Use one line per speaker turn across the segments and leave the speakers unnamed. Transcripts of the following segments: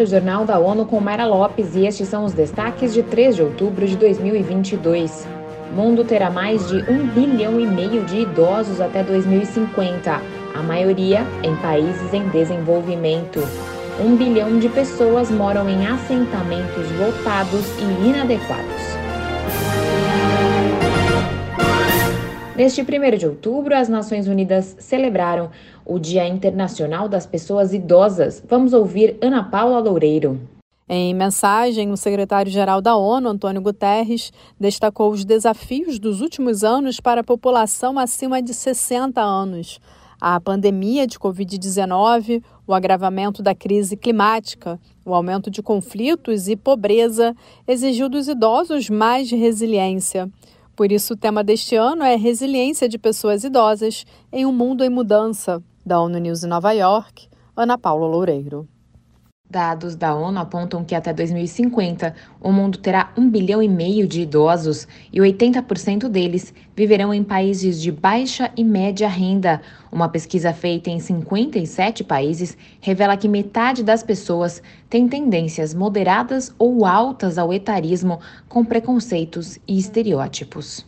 o Jornal da ONU com Mara Lopes e estes são os destaques de 3 de outubro de 2022. Mundo terá mais de um bilhão e meio de idosos até 2050, a maioria em países em desenvolvimento. Um bilhão de pessoas moram em assentamentos lotados e inadequados. Neste 1 de outubro, as Nações Unidas celebraram o Dia Internacional das Pessoas Idosas. Vamos ouvir Ana Paula Loureiro.
Em mensagem, o secretário-geral da ONU, Antônio Guterres, destacou os desafios dos últimos anos para a população acima de 60 anos. A pandemia de Covid-19, o agravamento da crise climática, o aumento de conflitos e pobreza exigiu dos idosos mais resiliência. Por isso, o tema deste ano é Resiliência de Pessoas Idosas em um Mundo em Mudança, da ONU News em Nova York, Ana Paula Loureiro.
Dados da ONU apontam que até 2050 o mundo terá um bilhão e meio de idosos e 80% deles viverão em países de baixa e média renda. Uma pesquisa feita em 57 países revela que metade das pessoas tem tendências moderadas ou altas ao etarismo, com preconceitos e estereótipos.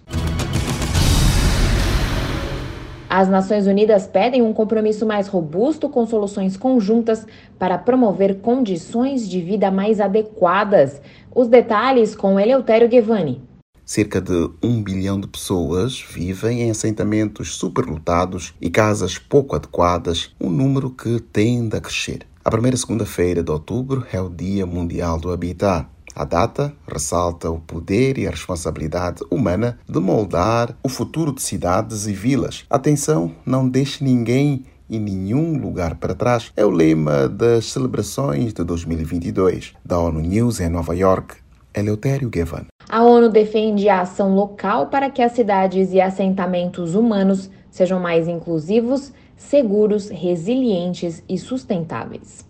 As Nações Unidas pedem um compromisso mais robusto com soluções conjuntas para promover condições de vida mais adequadas. Os detalhes com Eleutério Guevani.
Cerca de um bilhão de pessoas vivem em assentamentos superlotados e casas pouco adequadas, um número que tende a crescer. A primeira segunda-feira de outubro é o Dia Mundial do Habitat. A data ressalta o poder e a responsabilidade humana de moldar o futuro de cidades e vilas. Atenção, não deixe ninguém e nenhum lugar para trás é o lema das celebrações de 2022 da ONU News em Nova York. Eleutério Guevan.
A ONU defende a ação local para que as cidades e assentamentos humanos sejam mais inclusivos, seguros, resilientes e sustentáveis.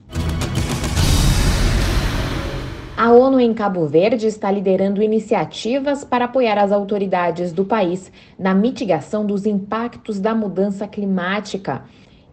A ONU em Cabo Verde está liderando iniciativas para apoiar as autoridades do país na mitigação dos impactos da mudança climática.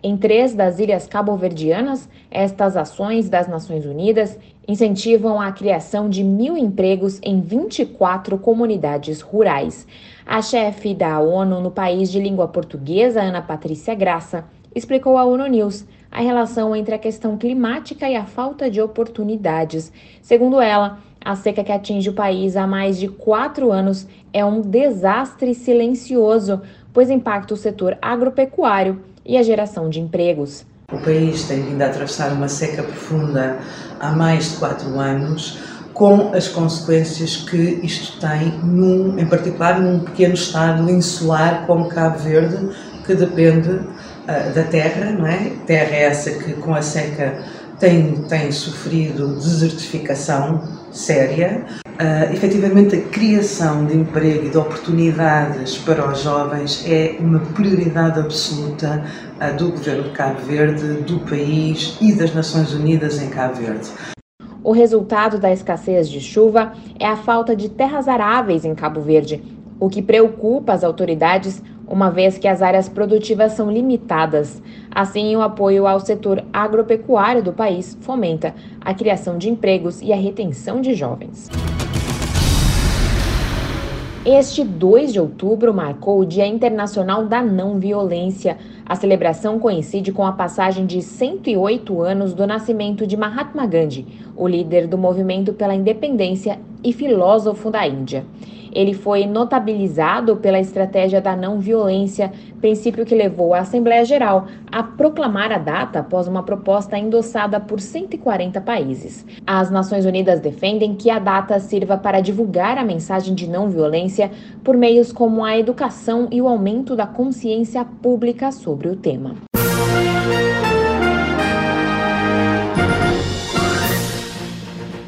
Em três das ilhas cabo-verdianas, estas ações das Nações Unidas incentivam a criação de mil empregos em 24 comunidades rurais. A chefe da ONU no país de língua portuguesa, Ana Patrícia Graça, explicou à ONU News a relação entre a questão climática e a falta de oportunidades. Segundo ela, a seca que atinge o país há mais de quatro anos é um desastre silencioso, pois impacta o setor agropecuário e a geração de empregos.
O país tem vindo a atravessar uma seca profunda há mais de quatro anos, com as consequências que isto tem, num, em particular num pequeno estado insular como Cabo Verde, que depende da terra, não é? Terra essa que com a seca tem, tem sofrido desertificação séria. Uh, efetivamente, a criação de emprego e de oportunidades para os jovens é uma prioridade absoluta uh, do governo de Cabo Verde, do país e das Nações Unidas em Cabo Verde.
O resultado da escassez de chuva é a falta de terras aráveis em Cabo Verde, o que preocupa as autoridades uma vez que as áreas produtivas são limitadas. Assim, o apoio ao setor agropecuário do país fomenta a criação de empregos e a retenção de jovens. Este 2 de outubro marcou o Dia Internacional da Não Violência. A celebração coincide com a passagem de 108 anos do nascimento de Mahatma Gandhi, o líder do movimento pela independência e filósofo da Índia. Ele foi notabilizado pela estratégia da não violência, princípio que levou a Assembleia Geral a proclamar a data após uma proposta endossada por 140 países. As Nações Unidas defendem que a data sirva para divulgar a mensagem de não violência por meios como a educação e o aumento da consciência pública sobre o tema.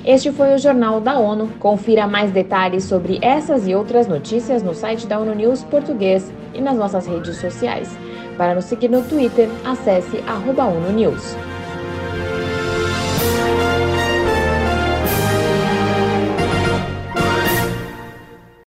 Este foi o Jornal da ONU. Confira mais detalhes sobre essas e outras notícias no site da ONU News Português e nas nossas redes sociais. Para nos seguir no Twitter, acesse arroba ONU News.